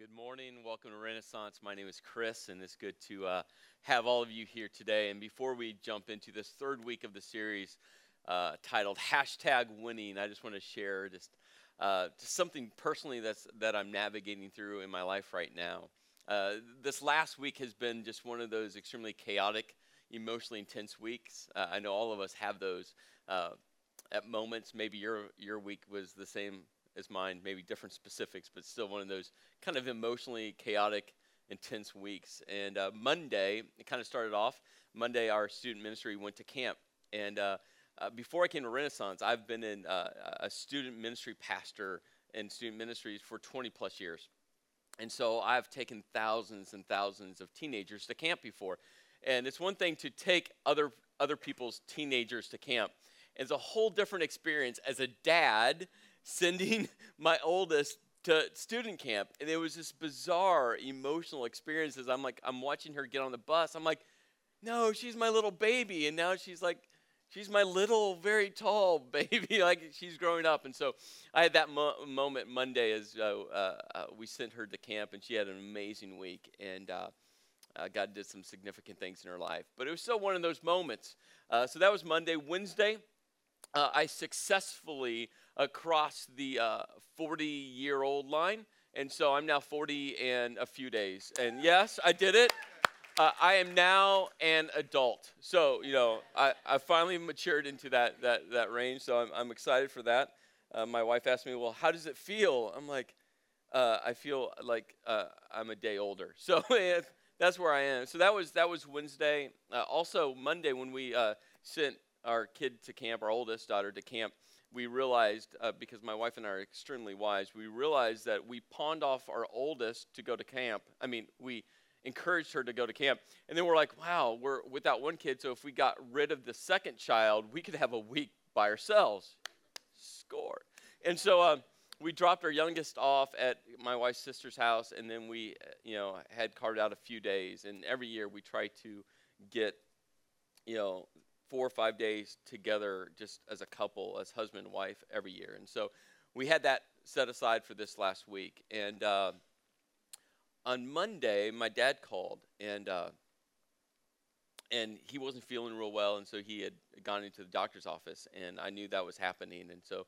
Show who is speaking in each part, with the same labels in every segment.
Speaker 1: good morning. Welcome to Renaissance. My name is Chris, and it's good to uh, have all of you here today. And before we jump into this third week of the series uh, titled Hashtag Winning, I just want to share just, uh, just something personally that's, that I'm navigating through in my life right now. Uh, this last week has been just one of those extremely chaotic, emotionally intense weeks. Uh, I know all of us have those uh, at moments. Maybe your, your week was the same as mine, maybe different specifics, but still one of those kind of emotionally chaotic, intense weeks. And uh, Monday, it kind of started off. Monday, our student ministry went to camp. And uh, uh, before I came to Renaissance, I've been in uh, a student ministry pastor in student ministries for 20 plus years. And so I've taken thousands and thousands of teenagers to camp before. And it's one thing to take other, other people's teenagers to camp. It's a whole different experience as a dad sending my oldest to student camp and it was this bizarre emotional experience as i'm like i'm watching her get on the bus. I'm like no she's my little baby and now she's like she's my little very tall baby like she's growing up. And so i had that mo- moment monday as uh, uh, uh, we sent her to camp and she had an amazing week and uh, uh, god did some significant things in her life. But it was still one of those moments. So that was monday. Wednesday i successfully crossed the 40 year old line. And so I'm now 40 in a few days. And yes, I did it. Uh, I am now an adult. So, you know, I, I finally matured into that, that, that range. So I'm, I'm excited for that. Uh, my wife asked me, well, how does it feel? I'm like, uh, I feel like uh, I'm a day older. So that's where I am. So that was, that was Wednesday. Uh, also, Monday, when we uh, sent our kid to camp, our oldest daughter to camp, we realized, uh, because my wife and I are extremely wise, we realized that we pawned off our oldest to go to camp. I mean, we encouraged her to go to camp. And then we're like, wow, we're without one kid, so if we got rid of the second child, we could have a week by ourselves. Score. And so uh, we dropped our youngest off at my wife's sister's house, and then we, uh, you know, had carved out a few days. And every year we try to get, you know, four or five days together just as a couple, as husband and wife every year. And so we had that set aside for this last week. And uh, on Monday, my dad called and uh, and he wasn't feeling real well, and so he had gone into the doctor's office, and I knew that was happening, and so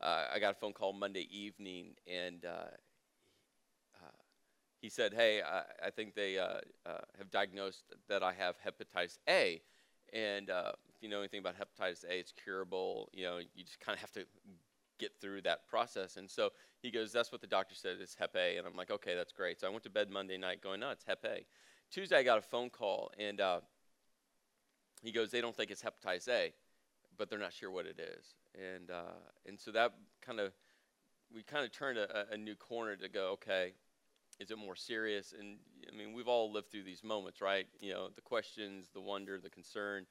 Speaker 1: uh, I got a phone call Monday evening, and uh, uh, he said, "Hey, I, I think they uh, have diagnosed that I have hepatitis A." And uh, if you know anything about hepatitis A, it's curable. You know, you just kind of have to get through that process. And so he goes, "That's what the doctor said. It's Hep A." And I'm like, "Okay, that's great." So I went to bed Monday night going, "No, it's Hep A." Tuesday, I got a phone call, and uh, he goes, "They don't think it's hepatitis A, but they're not sure what it is." And uh, and so that kind of we kind of turned a, a new corner to go, okay, is it more serious? And I mean, we've all lived through these moments, right? You know, the questions, the wonder, the concern,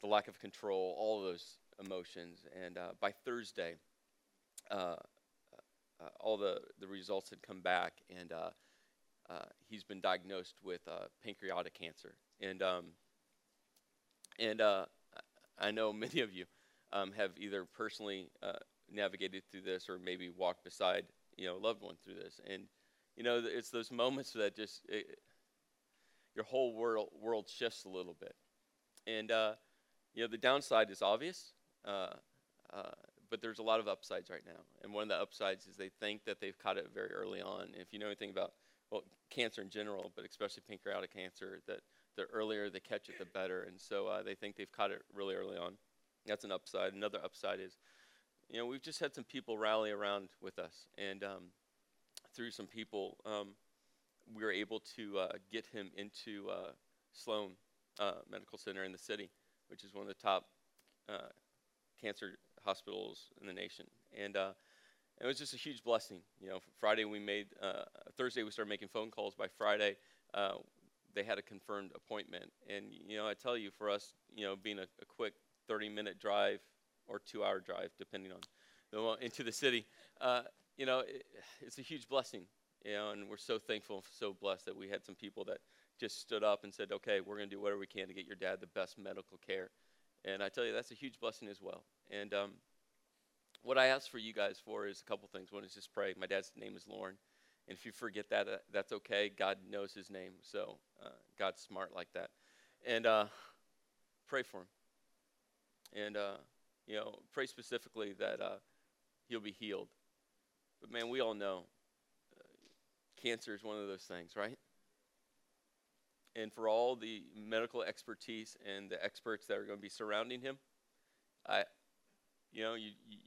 Speaker 1: the lack of control, all of those emotions. And uh, by Thursday, uh, uh, all the, the results had come back, and uh, uh, he's been diagnosed with uh, pancreatic cancer. And um, and I know many of you um, have either personally navigated through this or maybe walked beside you know a loved one through this. And you know, it's those moments that just it, your whole world world shifts a little bit. And uh, you know, the downside is obvious, uh, uh, but there's a lot of upsides right now. And one of the upsides is they think that they've caught it very early on. If you know anything about well, cancer in general, but especially pancreatic cancer, that the earlier they catch it, the better. And so uh, they think they've caught it really early on. That's an upside. Another upside is, you know, we've just had some people rally around with us, and um, through some people, um, we were able to uh, get him into uh, Sloan uh, Medical Center in the city, which is one of the top uh, cancer hospitals in the nation. And uh, it was just a huge blessing. You know, Friday we made, uh, Thursday we started making phone calls. By Friday, they had a confirmed appointment. And, you know, I tell you, for us, you know, being a, a quick 30 minute drive or two hour drive, depending on, into the city, you know, it, it's a huge blessing, you know, and we're so thankful, so blessed that we had some people that just stood up and said, okay, we're going to do whatever we can to get your dad the best medical care. And I tell you, that's a huge blessing as well. And um, what I ask for you guys for is a couple things. One is just pray. My dad's name is Lauren, And if you forget that, uh, that's okay. God knows his name. So uh, God's smart like that. And uh, pray for him. And, uh, you know, pray specifically that uh, he'll be healed. But man, we all know uh, cancer is one of those things, right? And for all the medical expertise and the experts that are going to be surrounding him, I, you know, you, you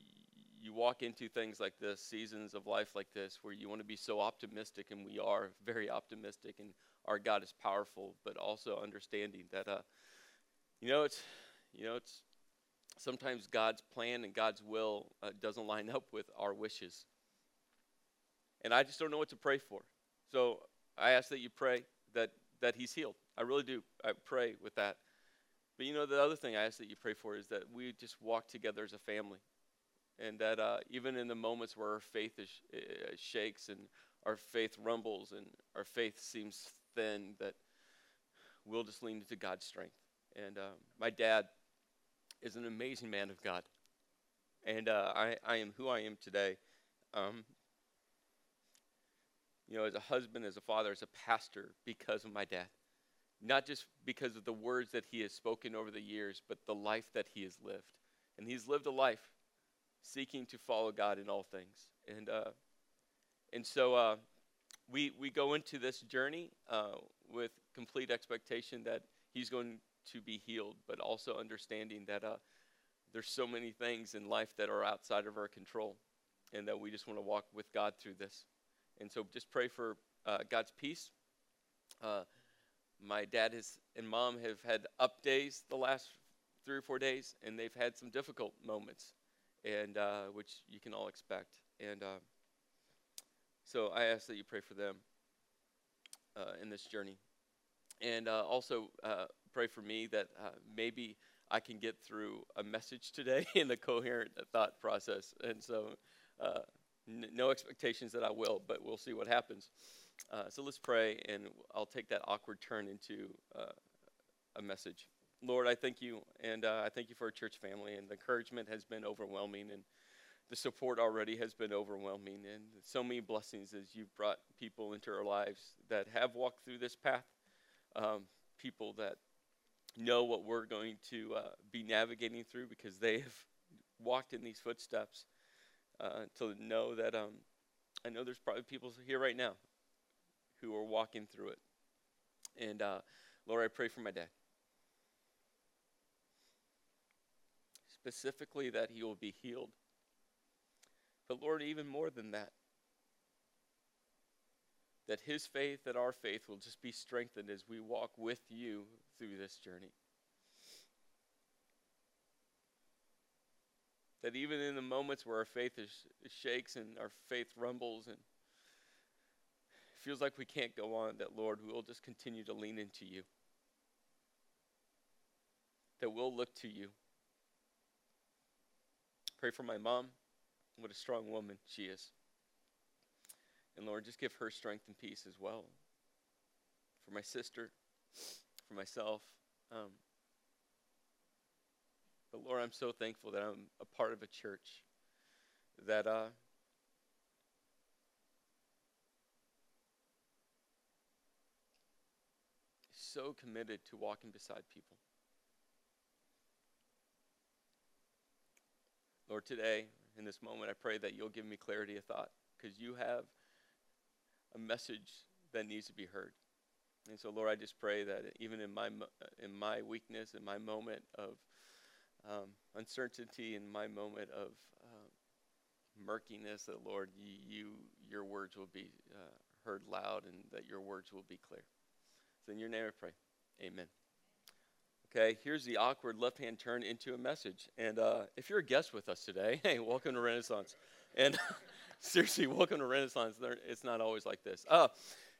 Speaker 1: you walk into things like this, seasons of life like this, where you want to be so optimistic, and we are very optimistic, and our God is powerful, but also understanding that, uh, you know, it's, you know, it's sometimes God's plan and God's will uh, doesn't line up with our wishes, and I just don't know what to pray for. So I ask that you pray that that He's healed. I really do. I pray with that. But you know, the other thing I ask that you pray for is that we just walk together as a family and that uh, even in the moments where our faith is, uh, shakes and our faith rumbles and our faith seems thin, that we'll just lean into God's strength. And uh, my dad is an amazing man of God, and uh, I, I am who I am today. Um, you know, as a husband, as a father, as a pastor, because of my dad. Not just because of the words that he has spoken over the years, but the life that he has lived. And he's lived a life seeking to follow God in all things. And, uh, and so uh, we, we go into this journey uh, with complete expectation that He's going to be healed, but also understanding that uh, there's so many things in life that are outside of our control, and that we just want to walk with God through this. And so just pray for uh, God's peace. Uh, my dad has, and mom have had up days the last three or four days, and they've had some difficult moments and uh, which you can all expect. And uh, so I ask that you pray for them uh, in this journey, and uh, also pray for me that maybe I can get through a message today in the coherent thought process. And so, n- no expectations that I will, but we'll see what happens. so let's pray, and I'll take that awkward turn into a message. Lord, I thank you, and uh, I thank you for our church family, and the encouragement has been overwhelming, and the support already has been overwhelming, and so many blessings as you've brought people into our lives that have walked through this path, um, people that know what we're going to uh, be navigating through because they have walked in these footsteps. Uh, to know that um, I know there's probably people here right now who are walking through it, and uh, Lord, I pray for my dad. specifically that he will be healed. But Lord, even more than that, that his faith and our faith will just be strengthened as we walk with you through this journey. That even in the moments where our faith is, shakes and our faith rumbles and feels like we can't go on, that Lord, we'll just continue to lean into you. That we'll look to you. Pray for my mom. What a strong woman she is. And Lord, just give her strength and peace as well. For my sister, for myself. Um, but Lord, I'm so thankful that I'm a part of a church that uh, is so committed to walking beside people. Lord, today, in this moment, I pray that you'll give me clarity of thought because you have a message that needs to be heard. And so, Lord, I just pray that even in my in my weakness, in my moment of um, uncertainty, in my moment of uh, murkiness, that Lord, you, you, your words will be uh, heard loud, and that your words will be clear. So, in your name, I pray. Amen. Okay, here's the awkward left hand turn into a message. And uh, if you're a guest with us today, hey, welcome to Renaissance. And seriously, welcome to Renaissance. It's not always like this. Uh,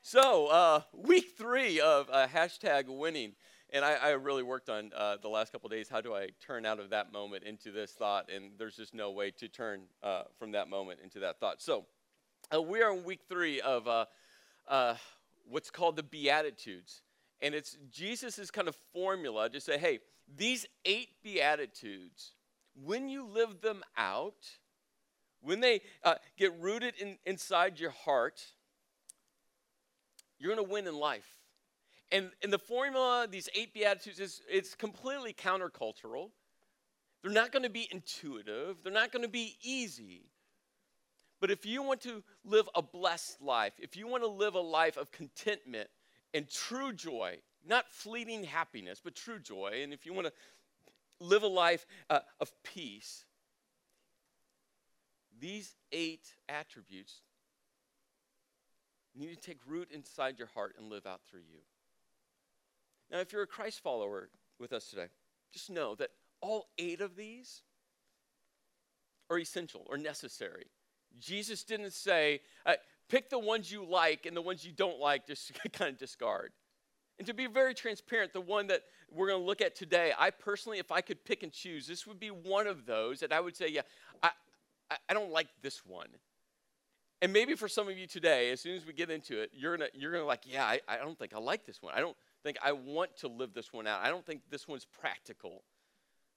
Speaker 1: so, uh, week three of uh, hashtag winning. And I, I really worked on uh, the last couple days how do I turn out of that moment into this thought? And there's just no way to turn uh, from that moment into that thought. So, we are in week three of what's called the Beatitudes. And it's Jesus' kind of formula to say, hey, these eight Beatitudes, when you live them out, when they uh, get rooted in, inside your heart, you're going to win in life. And, and the formula, these eight Beatitudes, is it's completely countercultural. They're not going to be intuitive, they're not going to be easy. But if you want to live a blessed life, if you want to live a life of contentment and true joy, not fleeting happiness, but true joy, and if you want to live a life uh, of peace, these eight attributes need to take root inside your heart and live out through you. Now, if you're a Christ follower with us today, just know that all eight of these are essential or necessary. Jesus didn't say, uh, pick the ones you like and the ones you don't like, just kind of discard. And to be very transparent, the one that we're going to look at today, I personally, if I could pick and choose, this would be one of those that I would say, yeah, I, I, don't like this one. And maybe for some of you today, as soon as we get into it, you're gonna you're gonna like, yeah, I, I don't think I like this one. I don't think I want to live this one out. I don't think this one's practical.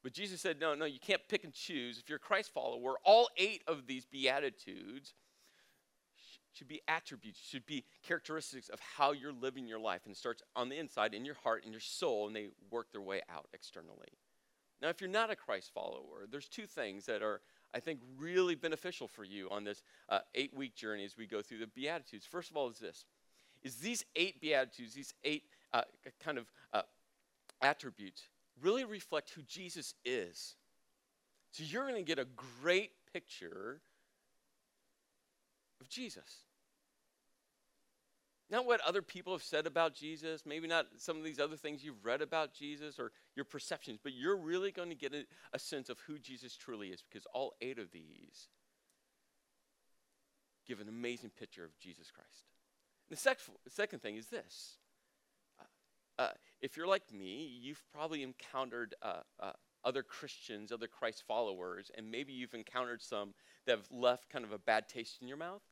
Speaker 1: But Jesus said, no, no, you can't pick and choose. If you're a Christ follower, all eight of these Beatitudes should be attributes, should be characteristics of how you're living your life. And it starts on the inside, in your heart, in your soul, and they work their way out externally. Now, if you're not a Christ follower, there's two things that are, I think, really beneficial for you on this uh, eight week journey as we go through the Beatitudes. First of all, is this is these eight Beatitudes, these eight uh, kind of uh, attributes, really reflect who Jesus is. So you're going to get a great picture of Jesus. Not what other people have said about Jesus, maybe not some of these other things you've read about Jesus or your perceptions, but you're really going to get a, a sense of who Jesus truly is because all eight of these give an amazing picture of Jesus Christ. The, sec- the second thing is this uh, if you're like me, you've probably encountered uh, uh, other Christians, other Christ followers, and maybe you've encountered some that have left kind of a bad taste in your mouth.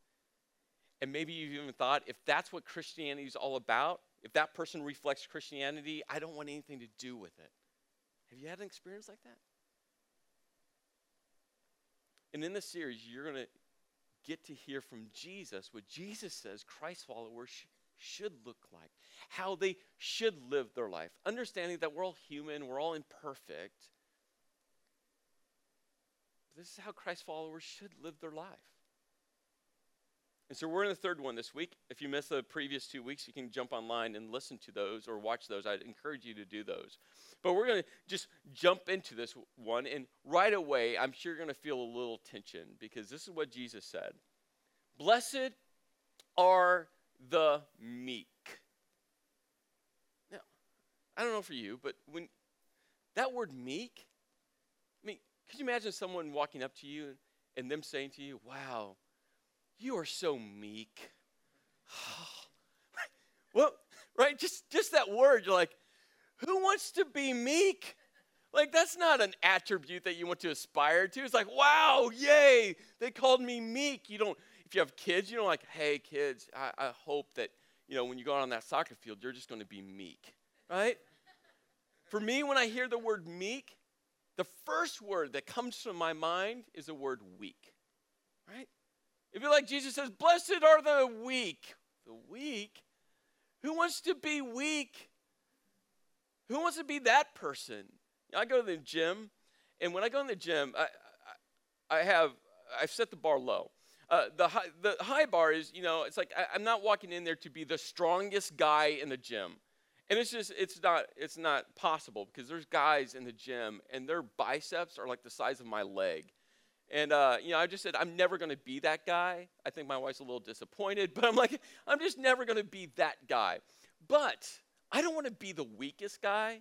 Speaker 1: And maybe you've even thought, if that's what Christianity is all about, if that person reflects Christianity, I don't want anything to do with it. Have you had an experience like that? And in this series, you're going to get to hear from Jesus what Jesus says Christ followers should look like, how they should live their life, understanding that we're all human, we're all imperfect. This is how Christ followers should live their life. And so we're in the third one this week. If you missed the previous two weeks, you can jump online and listen to those or watch those. I'd encourage you to do those. But we're going to just jump into this one. And right away, I'm sure you're going to feel a little tension because this is what Jesus said Blessed are the meek. Now, I don't know for you, but when that word meek, I mean, could you imagine someone walking up to you and, and them saying to you, Wow, you are so meek. well, right? Just just that word, you're like, who wants to be meek? Like, that's not an attribute that you want to aspire to. It's like, wow, yay, they called me meek. You don't, if you have kids, you know, like, hey, kids, I, I hope that, you know, when you go out on that soccer field, you're just going to be meek, right? For me, when I hear the word meek, the first word that comes to my mind is the word weak, right? It'd be like Jesus says, Blessed are the weak. The weak? Who wants to be weak? Who wants to be that person? I go to the gym, and when I go in the gym, I, I, I have I've set the bar low. Uh, the, high, the high bar is, you know, it's like I, I'm not walking in there to be the strongest guy in the gym. And it's just, it's not, it's not possible because there's guys in the gym and their biceps are like the size of my leg. And, uh, you know, I just said, I'm never going to be that guy. I think my wife's a little disappointed, but I'm like, I'm just never going to be that guy. But I don't want to be the weakest guy.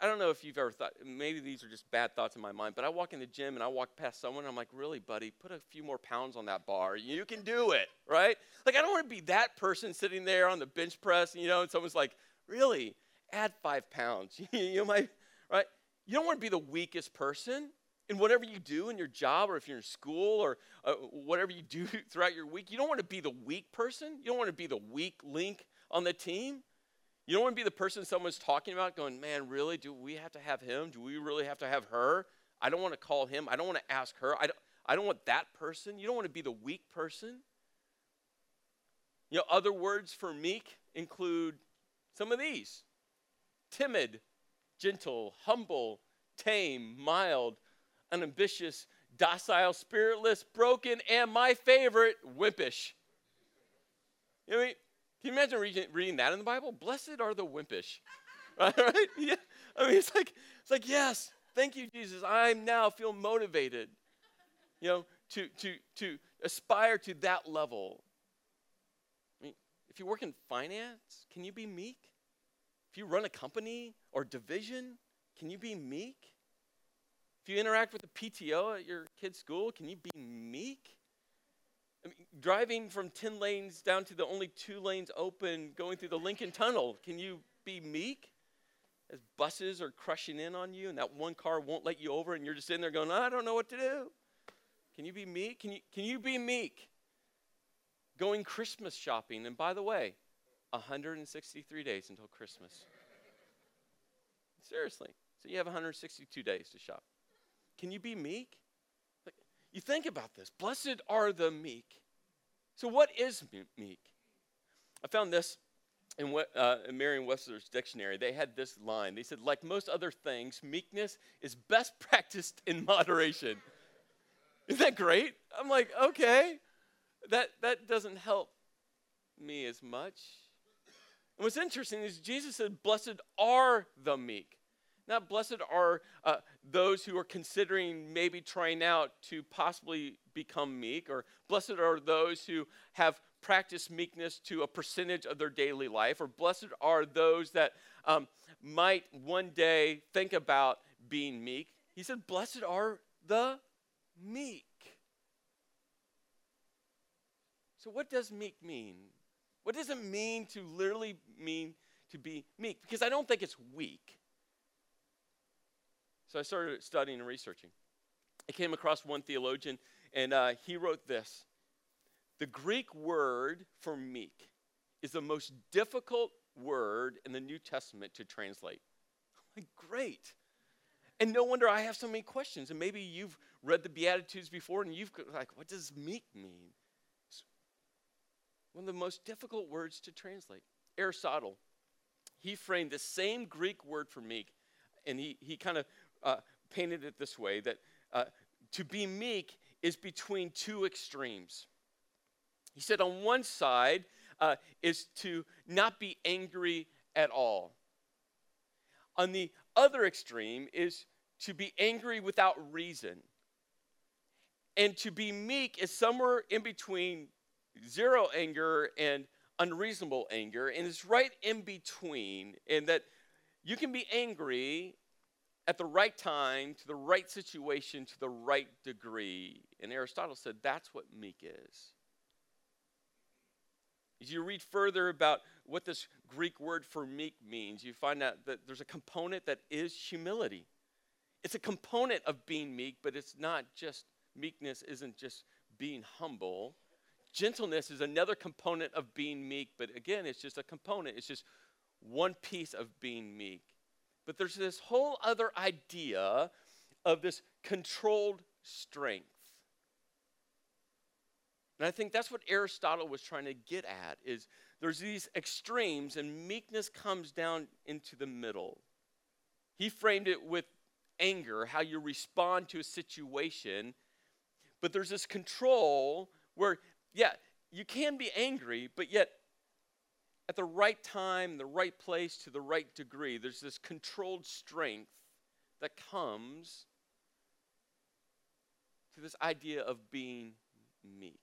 Speaker 1: I don't know if you've ever thought, maybe these are just bad thoughts in my mind, but I walk in the gym and I walk past someone and I'm like, really, buddy, put a few more pounds on that bar. You can do it, right? Like, I don't want to be that person sitting there on the bench press, you know, and someone's like, really, add five pounds. you might, right? You don't want to be the weakest person in whatever you do in your job or if you're in school or uh, whatever you do throughout your week. You don't want to be the weak person. You don't want to be the weak link on the team. You don't want to be the person someone's talking about going, man, really? Do we have to have him? Do we really have to have her? I don't want to call him. I don't want to ask her. I don't, I don't want that person. You don't want to be the weak person. You know, other words for meek include some of these timid, gentle, humble, tame, mild, unambitious, docile, spiritless, broken, and my favorite, wimpish. You know, can you imagine reading, reading that in the Bible? Blessed are the wimpish. Right? Yeah. I mean, it's like, it's like, yes, thank you, Jesus. I now feel motivated, you know, to, to, to aspire to that level. I mean, if you work in finance, can you be meek? If you run a company or division, can you be meek? If you interact with the PTO at your kid's school, can you be meek? I mean, driving from 10 lanes down to the only two lanes open, going through the Lincoln Tunnel, can you be meek? As buses are crushing in on you and that one car won't let you over and you're just sitting there going, I don't know what to do. Can you be meek? Can you, can you be meek? Going Christmas shopping, and by the way, 163 days until Christmas. Seriously. So you have 162 days to shop. Can you be meek? You think about this. Blessed are the meek. So, what is meek? I found this in, uh, in Merriam-Webster's dictionary. They had this line. They said, like most other things, meekness is best practiced in moderation. Isn't that great? I'm like, okay, that, that doesn't help me as much. And what's interesting is Jesus said, Blessed are the meek. Not blessed are uh, those who are considering maybe trying out to possibly become meek, or blessed are those who have practiced meekness to a percentage of their daily life, or blessed are those that um, might one day think about being meek. He said, Blessed are the meek. So, what does meek mean? What does it mean to literally mean to be meek? Because I don't think it's weak. So I started studying and researching. I came across one theologian, and uh, he wrote this The Greek word for meek is the most difficult word in the New Testament to translate. I'm like, great. And no wonder I have so many questions. And maybe you've read the Beatitudes before and you've like, what does meek mean? It's one of the most difficult words to translate. Aristotle, he framed the same Greek word for meek, and he, he kind of uh, painted it this way that uh, to be meek is between two extremes. He said, on one side uh, is to not be angry at all. On the other extreme is to be angry without reason. And to be meek is somewhere in between zero anger and unreasonable anger, and it's right in between, in that you can be angry at the right time, to the right situation, to the right degree. And Aristotle said that's what meek is. As you read further about what this Greek word for meek means, you find out that there's a component that is humility. It's a component of being meek, but it's not just meekness, isn't just being humble. Gentleness is another component of being meek, but again, it's just a component. It's just one piece of being meek. But there's this whole other idea of this controlled strength. And I think that's what Aristotle was trying to get at is there's these extremes and meekness comes down into the middle. He framed it with anger, how you respond to a situation, but there's this control where yeah, you can be angry, but yet at the right time, the right place, to the right degree, there's this controlled strength that comes to this idea of being meek.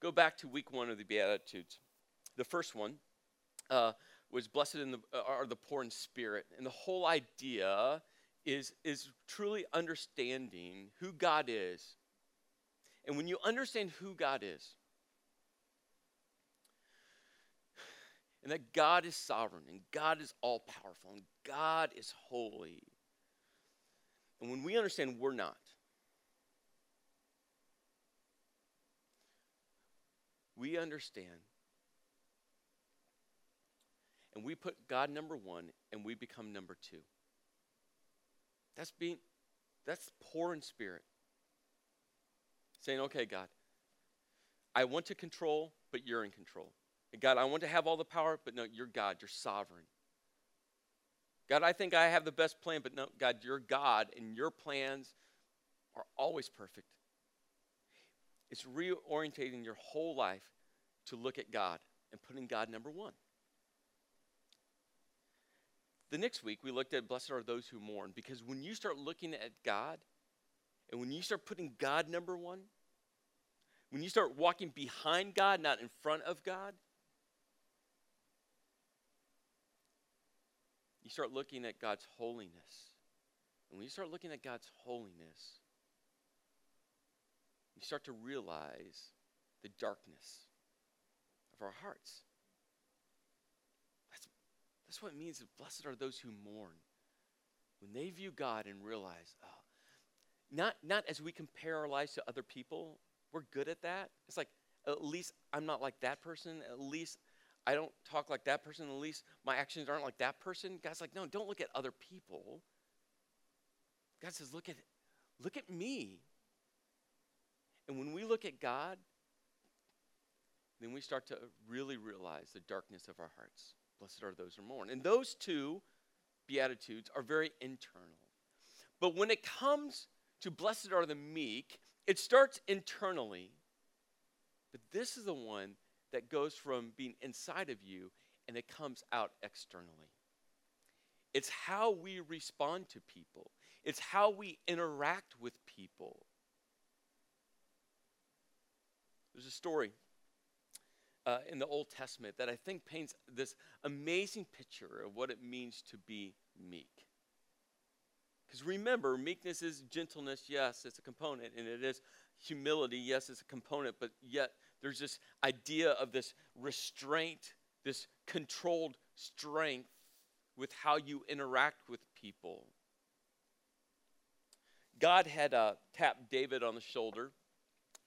Speaker 1: Go back to week one of the Beatitudes. The first one uh, was blessed in the, uh, are the poor in spirit. And the whole idea is, is truly understanding who God is and when you understand who God is, and that God is sovereign, and God is all powerful, and God is holy, and when we understand we're not, we understand and we put God number one and we become number two. That's being, that's poor in spirit saying, okay, God, I want to control, but you're in control. God, I want to have all the power, but no, you're God, you're sovereign. God, I think I have the best plan, but no, God, you're God, and your plans are always perfect. It's reorientating your whole life to look at God and putting God number one. The next week, we looked at blessed are those who mourn, because when you start looking at God and when you start putting God number one, when you start walking behind God, not in front of God, you start looking at God's holiness. And when you start looking at God's holiness, you start to realize the darkness of our hearts. That's, that's what it means. Blessed are those who mourn. When they view God and realize, oh, not, not as we compare our lives to other people, we're good at that. It's like, at least I'm not like that person. At least I don't talk like that person. in the least my actions aren't like that person. God's like, no, don't look at other people. God says, look at, look at me. And when we look at God, then we start to really realize the darkness of our hearts. Blessed are those who mourn. And those two Beatitudes are very internal. But when it comes to blessed are the meek, it starts internally. But this is the one that goes from being inside of you and it comes out externally. It's how we respond to people, it's how we interact with people. There's a story uh, in the Old Testament that I think paints this amazing picture of what it means to be meek. Because remember, meekness is gentleness, yes, it's a component, and it is humility, yes, it's a component, but yet there's this idea of this restraint, this controlled strength with how you interact with people. God had uh, tapped David on the shoulder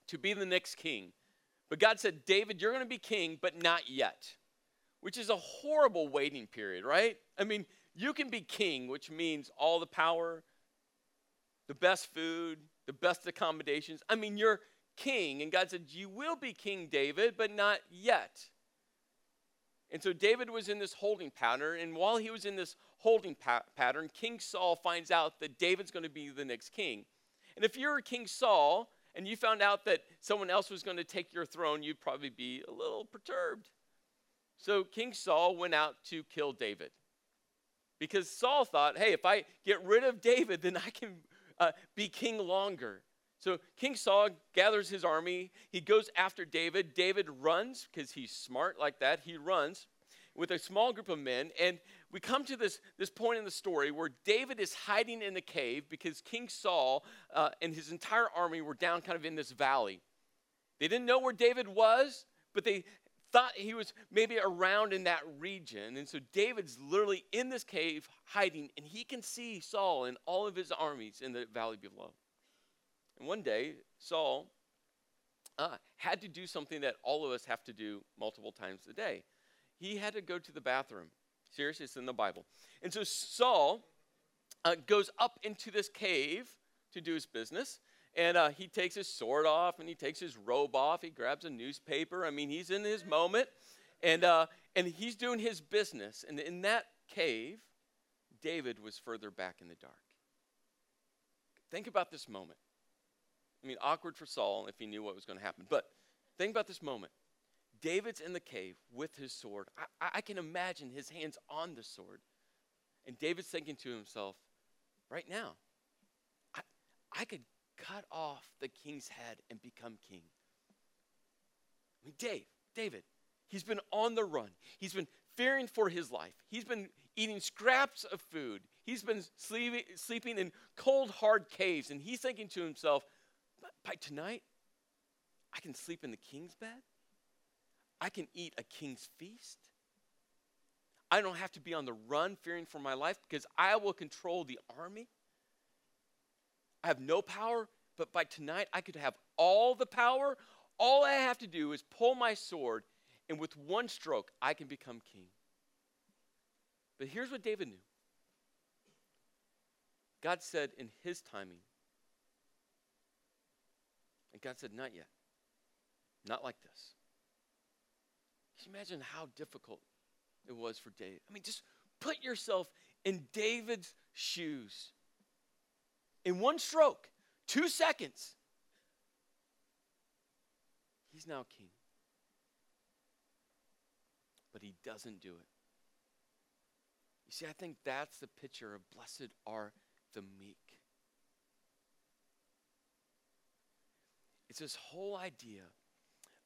Speaker 1: to be the next king. But God said, David, you're going to be king, but not yet, which is a horrible waiting period, right? I mean, you can be king, which means all the power, the best food, the best accommodations. I mean, you're king. And God said, You will be king, David, but not yet. And so David was in this holding pattern. And while he was in this holding pa- pattern, King Saul finds out that David's going to be the next king. And if you're King Saul, and you found out that someone else was going to take your throne, you'd probably be a little perturbed. So King Saul went out to kill David. Because Saul thought, hey, if I get rid of David, then I can uh, be king longer. So King Saul gathers his army. He goes after David. David runs because he's smart like that. He runs with a small group of men. And we come to this, this point in the story where David is hiding in the cave because King Saul uh, and his entire army were down kind of in this valley. They didn't know where David was, but they thought he was maybe around in that region. And so David's literally in this cave hiding, and he can see Saul and all of his armies in the valley below. And one day, Saul uh, had to do something that all of us have to do multiple times a day. He had to go to the bathroom. Seriously, it's in the Bible. And so Saul uh, goes up into this cave to do his business. And uh, he takes his sword off and he takes his robe off. He grabs a newspaper. I mean, he's in his moment. And, uh, and he's doing his business. And in that cave, David was further back in the dark. Think about this moment. I mean, awkward for Saul if he knew what was going to happen. But think about this moment. David's in the cave with his sword. I, I can imagine his hands on the sword. And David's thinking to himself, right now, I, I could cut off the king's head and become king. I mean, Dave, David, he's been on the run. He's been fearing for his life. He's been eating scraps of food. He's been sleeping, sleeping in cold, hard caves. And he's thinking to himself, by tonight, I can sleep in the king's bed. I can eat a king's feast. I don't have to be on the run fearing for my life because I will control the army. I have no power, but by tonight I could have all the power. All I have to do is pull my sword, and with one stroke, I can become king. But here's what David knew God said in his timing, and God said, Not yet. Not like this. Can you imagine how difficult it was for David? I mean, just put yourself in David's shoes. In one stroke, two seconds, he's now king. But he doesn't do it. You see, I think that's the picture of blessed are the meek. It's this whole idea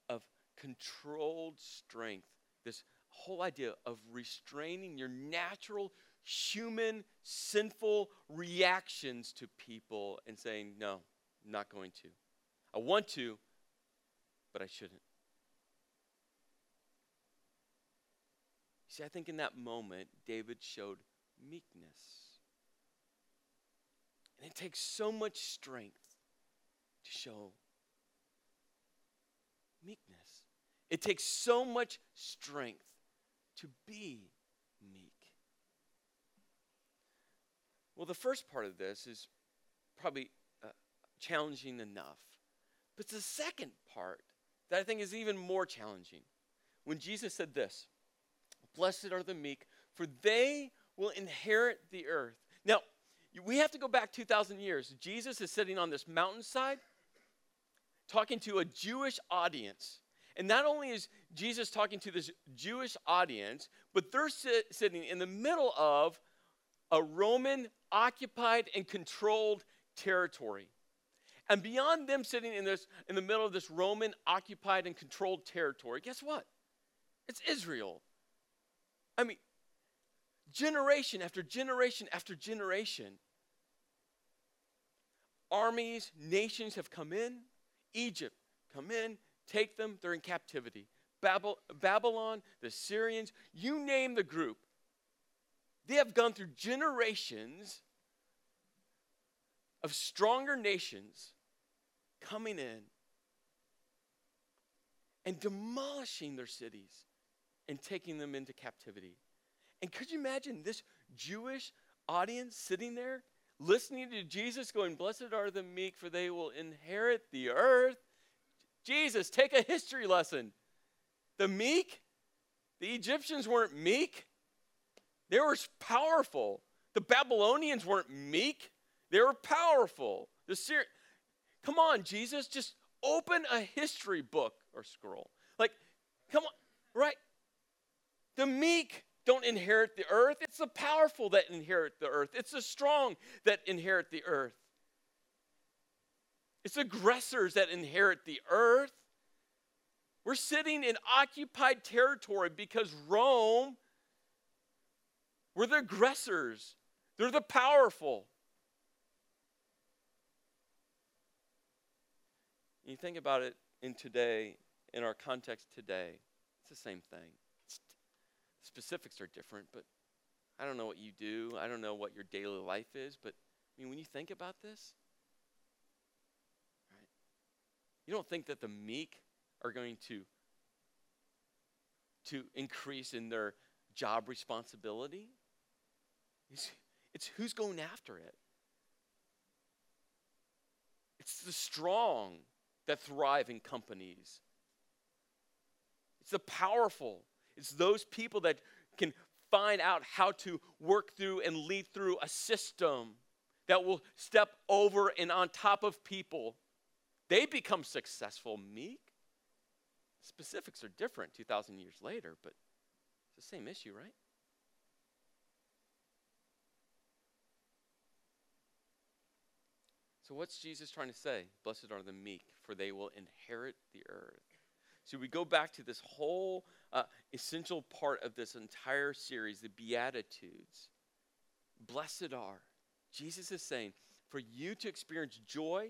Speaker 1: of controlled strength, this whole idea of restraining your natural human sinful reactions to people and saying, no, I'm not going to. I want to, but I shouldn't. See, I think in that moment, David showed meekness. And it takes so much strength to show meekness. It takes so much strength to be meek. Well, the first part of this is probably uh, challenging enough. But the second part that I think is even more challenging. When Jesus said this Blessed are the meek, for they will inherit the earth. Now, we have to go back 2,000 years. Jesus is sitting on this mountainside talking to a Jewish audience. And not only is Jesus talking to this Jewish audience, but they're sit- sitting in the middle of a Roman occupied and controlled territory. And beyond them sitting in, this, in the middle of this Roman occupied and controlled territory, guess what? It's Israel. I mean, generation after generation after generation, armies, nations have come in. Egypt, come in, take them, they're in captivity. Babylon, the Syrians, you name the group. They have gone through generations of stronger nations coming in and demolishing their cities and taking them into captivity. And could you imagine this Jewish audience sitting there listening to Jesus going, Blessed are the meek, for they will inherit the earth? Jesus, take a history lesson. The meek, the Egyptians weren't meek, they were powerful. The Babylonians weren't meek, they were powerful. The Syri- Come on, Jesus, just open a history book or scroll. Like, come on, right? The meek don't inherit the earth. It's the powerful that inherit the earth. It's the strong that inherit the earth. It's aggressors that inherit the earth. We're sitting in occupied territory because Rome, we're the aggressors, they're the powerful. You think about it in today, in our context today, it's the same thing. Specifics are different, but I don't know what you do. I don't know what your daily life is, but I mean, when you think about this, right? You don't think that the meek are going to to increase in their job responsibility. It's, it's who's going after it. It's the strong that thrive in companies. It's the powerful. It's those people that can find out how to work through and lead through a system that will step over and on top of people. They become successful, meek. Specifics are different 2,000 years later, but it's the same issue, right? So, what's Jesus trying to say? Blessed are the meek, for they will inherit the earth. So, we go back to this whole uh, essential part of this entire series, the Beatitudes. Blessed are. Jesus is saying, for you to experience joy,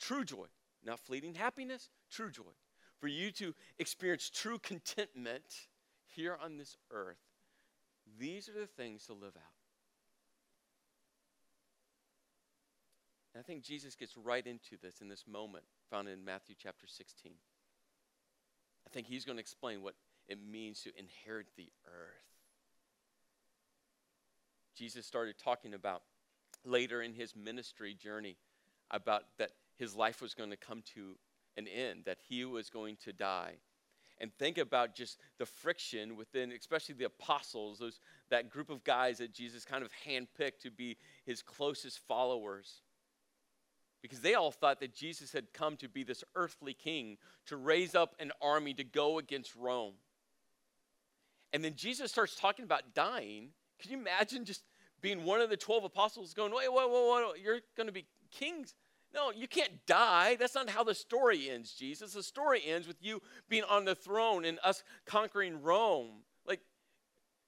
Speaker 1: true joy, not fleeting happiness, true joy. For you to experience true contentment here on this earth, these are the things to live out. And I think Jesus gets right into this in this moment found in Matthew chapter 16. I think he's going to explain what it means to inherit the earth. Jesus started talking about later in his ministry journey about that his life was going to come to an end, that he was going to die. And think about just the friction within, especially the apostles, those, that group of guys that Jesus kind of handpicked to be his closest followers. Because they all thought that Jesus had come to be this earthly king, to raise up an army to go against Rome. And then Jesus starts talking about dying. Can you imagine just being one of the 12 apostles going, wait, wait, wait, wait, you're going to be kings? No, you can't die. That's not how the story ends, Jesus. The story ends with you being on the throne and us conquering Rome. Like,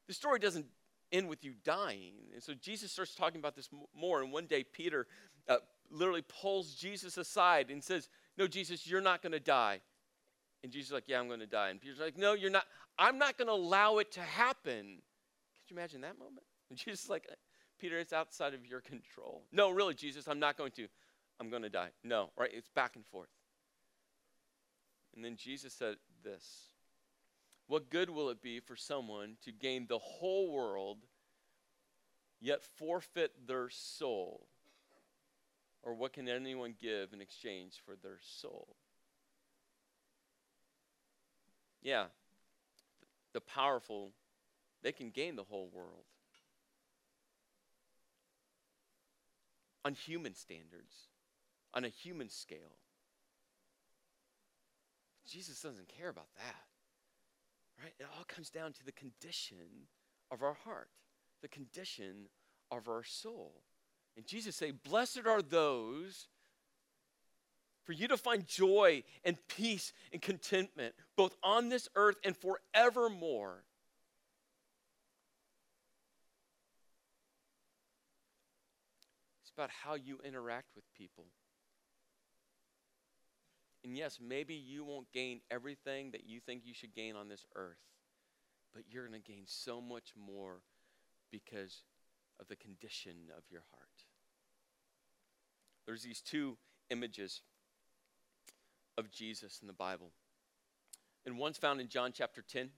Speaker 1: the story doesn't end with you dying. And so Jesus starts talking about this more. And one day, Peter uh, literally pulls Jesus aside and says, No, Jesus, you're not going to die. And Jesus is like, Yeah, I'm going to die. And Peter's like, No, you're not. I'm not going to allow it to happen. Could you imagine that moment? And Jesus is like, Peter, it's outside of your control. No, really, Jesus, I'm not going to. I'm going to die. No, right? It's back and forth. And then Jesus said this What good will it be for someone to gain the whole world, yet forfeit their soul? Or what can anyone give in exchange for their soul? Yeah, the powerful, they can gain the whole world. On human standards, on a human scale. Jesus doesn't care about that. Right? It all comes down to the condition of our heart, the condition of our soul. And Jesus say, "Blessed are those for you to find joy and peace and contentment both on this earth and forevermore." It's about how you interact with people. And yes, maybe you won't gain everything that you think you should gain on this earth, but you're going to gain so much more because of the condition of your heart. There's these two images of Jesus in the Bible. And one's found in John chapter 10. And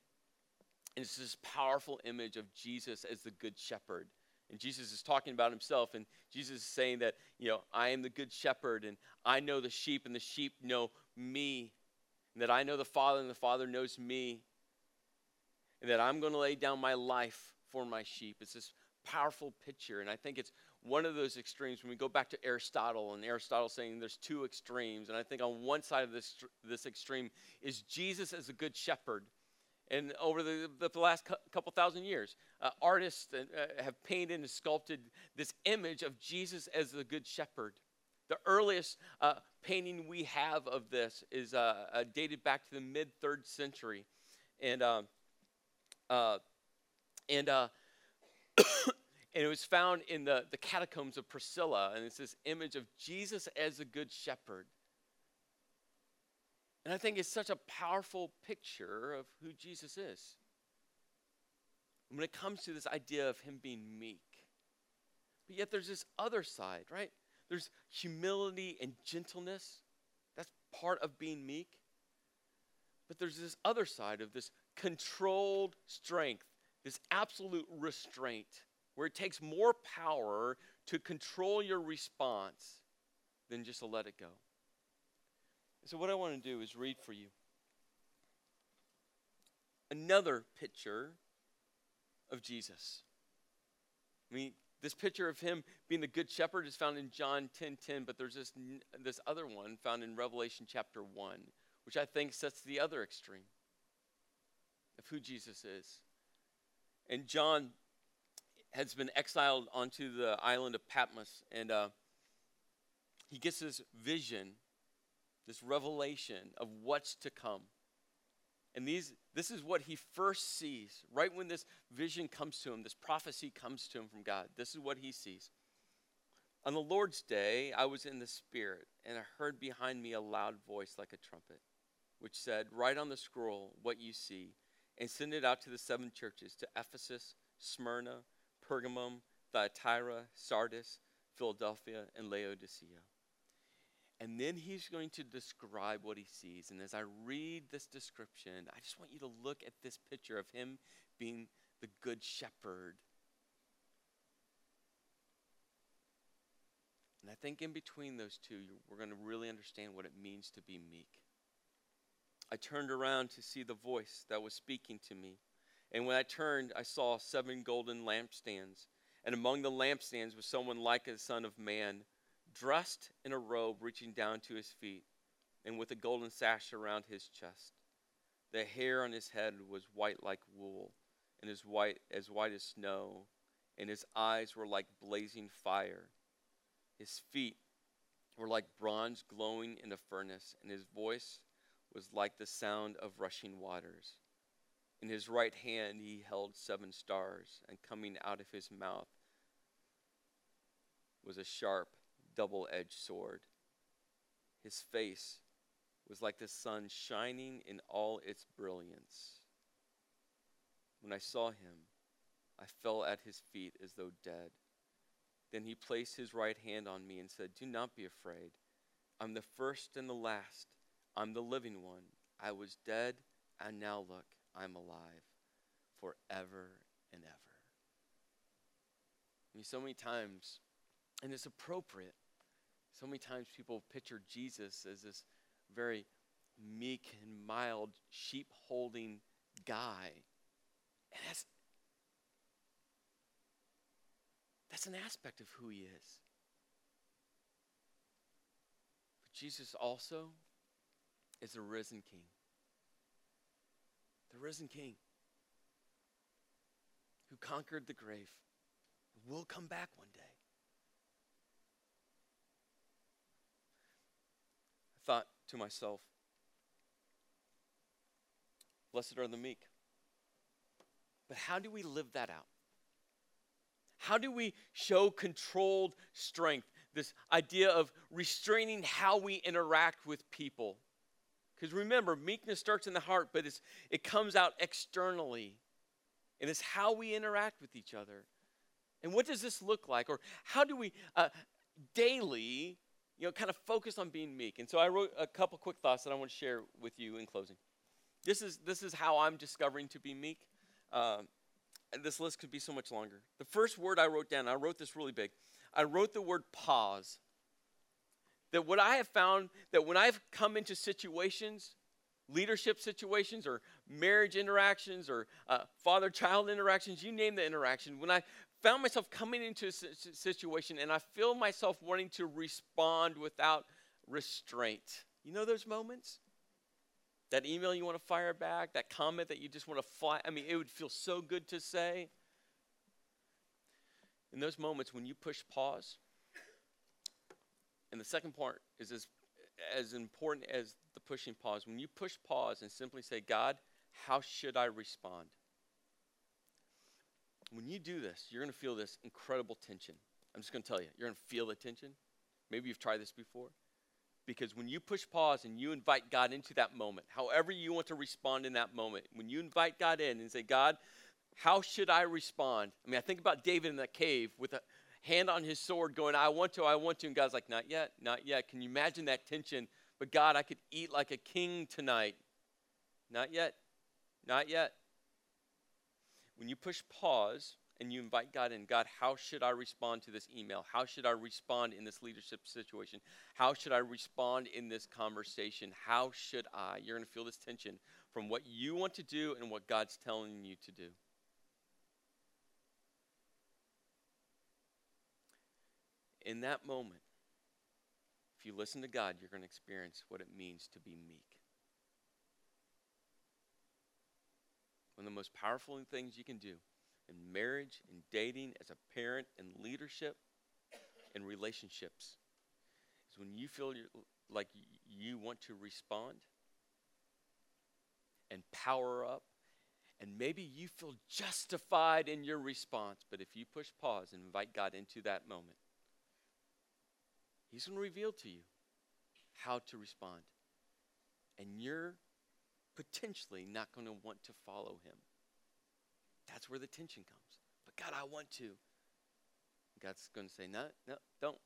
Speaker 1: it's this powerful image of Jesus as the good shepherd. And Jesus is talking about himself, and Jesus is saying that, you know, I am the good shepherd, and I know the sheep, and the sheep know me. And that I know the Father, and the Father knows me. And that I'm going to lay down my life for my sheep. It's this powerful picture, and I think it's one of those extremes when we go back to Aristotle, and Aristotle saying there's two extremes. And I think on one side of this, this extreme is Jesus as a good shepherd and over the, the last couple thousand years, uh, artists uh, have painted and sculpted this image of Jesus as the Good Shepherd. The earliest uh, painting we have of this is uh, uh, dated back to the mid third century. And, um, uh, and, and it was found in the, the catacombs of Priscilla. And it's this image of Jesus as a Good Shepherd. And I think it's such a powerful picture of who Jesus is. When it comes to this idea of him being meek. But yet there's this other side, right? There's humility and gentleness. That's part of being meek. But there's this other side of this controlled strength, this absolute restraint, where it takes more power to control your response than just to let it go. So, what I want to do is read for you another picture of Jesus. I mean, this picture of him being the good shepherd is found in John 10 10, but there's this, this other one found in Revelation chapter 1, which I think sets the other extreme of who Jesus is. And John has been exiled onto the island of Patmos, and uh, he gets this vision this revelation of what's to come. And these, this is what he first sees. Right when this vision comes to him, this prophecy comes to him from God, this is what he sees. On the Lord's day, I was in the Spirit, and I heard behind me a loud voice like a trumpet, which said, Write on the scroll what you see, and send it out to the seven churches to Ephesus, Smyrna, Pergamum, Thyatira, Sardis, Philadelphia, and Laodicea. And then he's going to describe what he sees. And as I read this description, I just want you to look at this picture of him being the good shepherd. And I think in between those two, we're going to really understand what it means to be meek. I turned around to see the voice that was speaking to me. And when I turned, I saw seven golden lampstands. And among the lampstands was someone like a son of man, dressed in a robe reaching down to his feet, and with a golden sash around his chest. The hair on his head was white like wool, and as white as white as snow, and his eyes were like blazing fire. His feet were like bronze glowing in a furnace, and his voice was like the sound of rushing waters. In his right hand he held seven stars, and coming out of his mouth was a sharp, double edged sword. His face was like the sun shining in all its brilliance. When I saw him, I fell at his feet as though dead. Then he placed his right hand on me and said, Do not be afraid. I'm the first and the last. I'm the living one. I was dead, and now look, I'm alive forever and ever. I mean, so many times, and it's appropriate, so many times people picture Jesus as this very meek and mild, sheep holding guy. And that's, that's an aspect of who he is. But Jesus also is a risen king. The risen king who conquered the grave will come back one day. I thought to myself, blessed are the meek. But how do we live that out? How do we show controlled strength? This idea of restraining how we interact with people. Because remember, meekness starts in the heart, but it comes out externally. And it's how we interact with each other. And what does this look like? Or how do we uh, daily, you know, kind of focus on being meek? And so I wrote a couple quick thoughts that I want to share with you in closing. This is, this is how I'm discovering to be meek. Um, this list could be so much longer. The first word I wrote down, I wrote this really big. I wrote the word pause that what I have found that when I've come into situations, leadership situations or marriage interactions or uh, father child interactions, you name the interaction, when I found myself coming into a situation and I feel myself wanting to respond without restraint. You know those moments? That email you want to fire back, that comment that you just want to fly. I mean, it would feel so good to say. In those moments when you push pause, and the second part is as, as important as the pushing pause. When you push pause and simply say, God, how should I respond? When you do this, you're going to feel this incredible tension. I'm just going to tell you, you're going to feel the tension. Maybe you've tried this before. Because when you push pause and you invite God into that moment, however you want to respond in that moment, when you invite God in and say, God, how should I respond? I mean, I think about David in that cave with a, hand on his sword, going, I want to, I want to. And God's like, Not yet, not yet. Can you imagine that tension? But God, I could eat like a king tonight. Not yet, not yet. When you push pause and you invite God in, God, how should I respond to this email? How should I respond in this leadership situation? How should I respond in this conversation? How should I? You're going to feel this tension from what you want to do and what God's telling you to do. In that moment, if you listen to God, you're going to experience what it means to be meek. One of the most powerful things you can do in marriage, in dating, as a parent, in leadership, in relationships is when you feel like you want to respond and power up, and maybe you feel justified in your response, but if you push pause and invite God into that moment, He's going to reveal to you how to respond. And you're potentially not going to want to follow him. That's where the tension comes. But God, I want to. God's going to say, no, no, don't.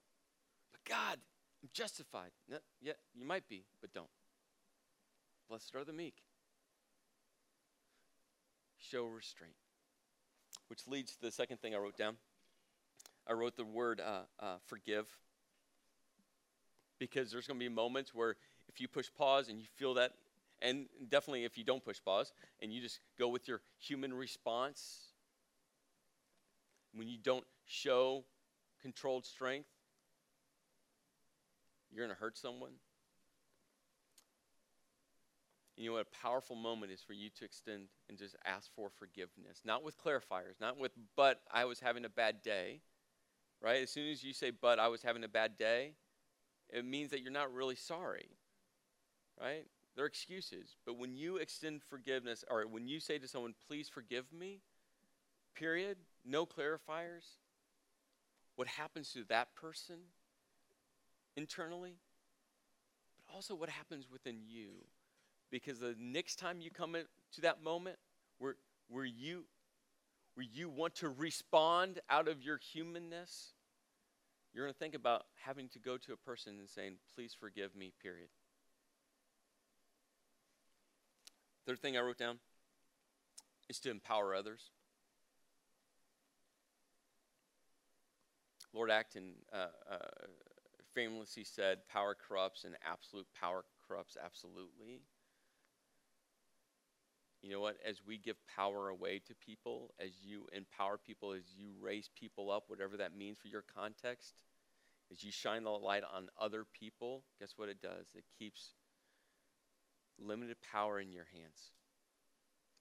Speaker 1: But God, I'm justified. No, yeah, you might be, but don't. Blessed are the meek. Show restraint. Which leads to the second thing I wrote down. I wrote the word uh, uh, forgive because there's going to be moments where if you push pause and you feel that And definitely if you don't push pause and you just go with your human response, when you don't show controlled strength, you're going to hurt someone. You know what a powerful moment is for you to extend and just ask for forgiveness. Not with clarifiers, not with, but I was having a bad day, right? As soon as you say, but I was having a bad day, it means that you're not really sorry, right? They're excuses. But when you extend forgiveness, or when you say to someone, please forgive me, period, no clarifiers, what happens to that person internally, but also what happens within you because the next time you come to that moment where, where, you, where you want to respond out of your humanness, you're going to think about having to go to a person and saying, please forgive me, period. Third thing I wrote down is to empower others. Lord Acton uh, uh, famously said, Power corrupts and absolute power corrupts absolutely. You know what? As we give power away to people, as you empower people, as you raise people up, whatever that means for your context, as you shine the light on other people, guess what it does? It keeps limited power in your hands.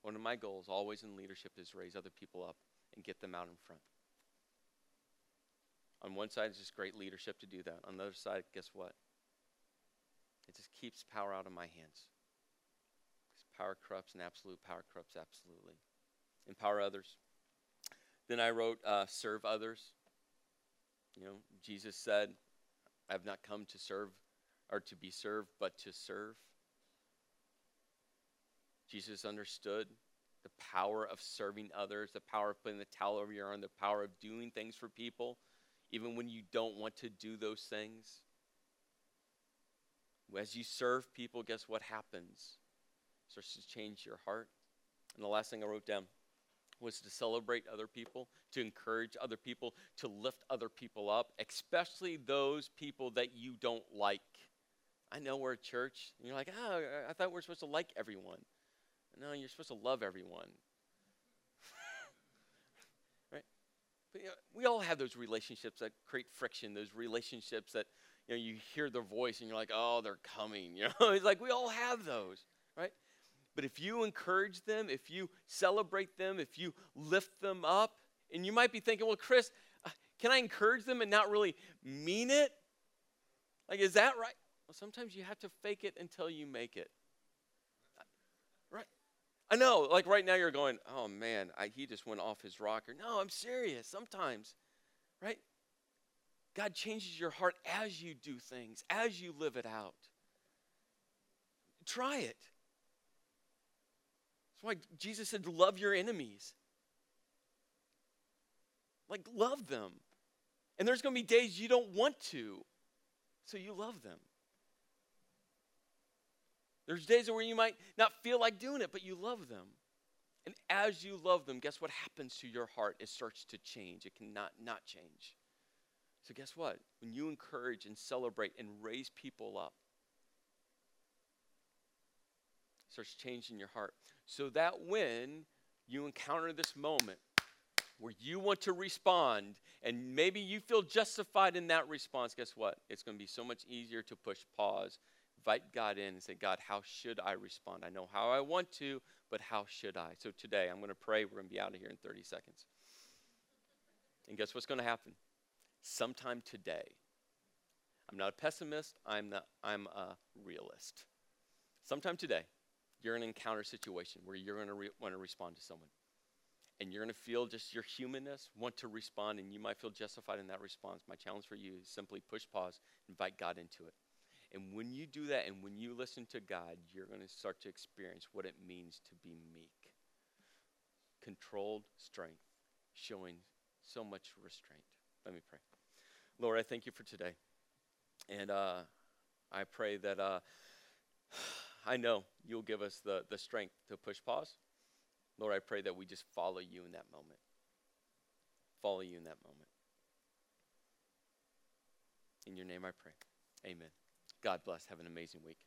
Speaker 1: One of my goals, always in leadership, is raise other people up and get them out in front. On one side, it's just great leadership to do that. On the other side, guess what? It just keeps power out of my hands. Power corrupts, and absolute power corrupts absolutely. Empower others. Then I wrote, uh, serve others. You know, Jesus said, I have not come to serve or to be served, but to serve. Jesus understood the power of serving others, the power of putting the towel over your arm, the power of doing things for people, even when you don't want to do those things. As you serve people, guess what happens? Starts to change your heart. And the last thing I wrote down was to celebrate other people, to encourage other people, to lift other people up, especially those people that you don't like. I know we're a church, and you're like, oh, I thought we're supposed to like everyone. No, you're supposed to love everyone. right? But, we all have those relationships that create friction, those relationships that you know you hear their voice and you're like, oh, they're coming. You know, it's like we all have those? But if you encourage them, if you celebrate them, if you lift them up, and you might be thinking, well, Chris, uh, can I encourage them and not really mean it? Like, is that right? Well, sometimes you have to fake it until you make it. Right? I know, like right now you're going, oh man, I, he just went off his rocker. No, I'm serious. Sometimes, right? God changes your heart as you do things, as you live it out. Try it why Jesus said, Love your enemies. Like, love them. And there's going to be days you don't want to, so you love them. There's days where you might not feel like doing it, but you love them. And as you love them, guess what happens to your heart? It starts to change. It cannot not change. So, guess what? When you encourage and celebrate and raise people up, starts changing your heart. So that when you encounter this moment where you want to respond and maybe you feel justified in that response, guess what? It's going to be so much easier to push pause, invite God in, and say, God, how should I respond? I know how I want to, but how should I? So today, I'm going to pray. We're going to be out of here in 30 seconds. And guess what's going to happen? Sometime today, I'm not a pessimist, I'm, not, I'm a realist. Sometime today, you're in an encounter situation where you're going to re- want to respond to someone. And you're going to feel just your humanness, want to respond, and you might feel justified in that response. My challenge for you is simply push pause, invite God into it. And when you do that and when you listen to God, you're going to start to experience what it means to be meek. Controlled strength, showing so much restraint. Let me pray. Lord, I thank you for today. And uh, I pray that. Uh, I know you'll give us the, the strength to push pause. Lord, I pray that we just follow you in that moment. Follow you in that moment. In your name I pray. Amen. God bless. Have an amazing week.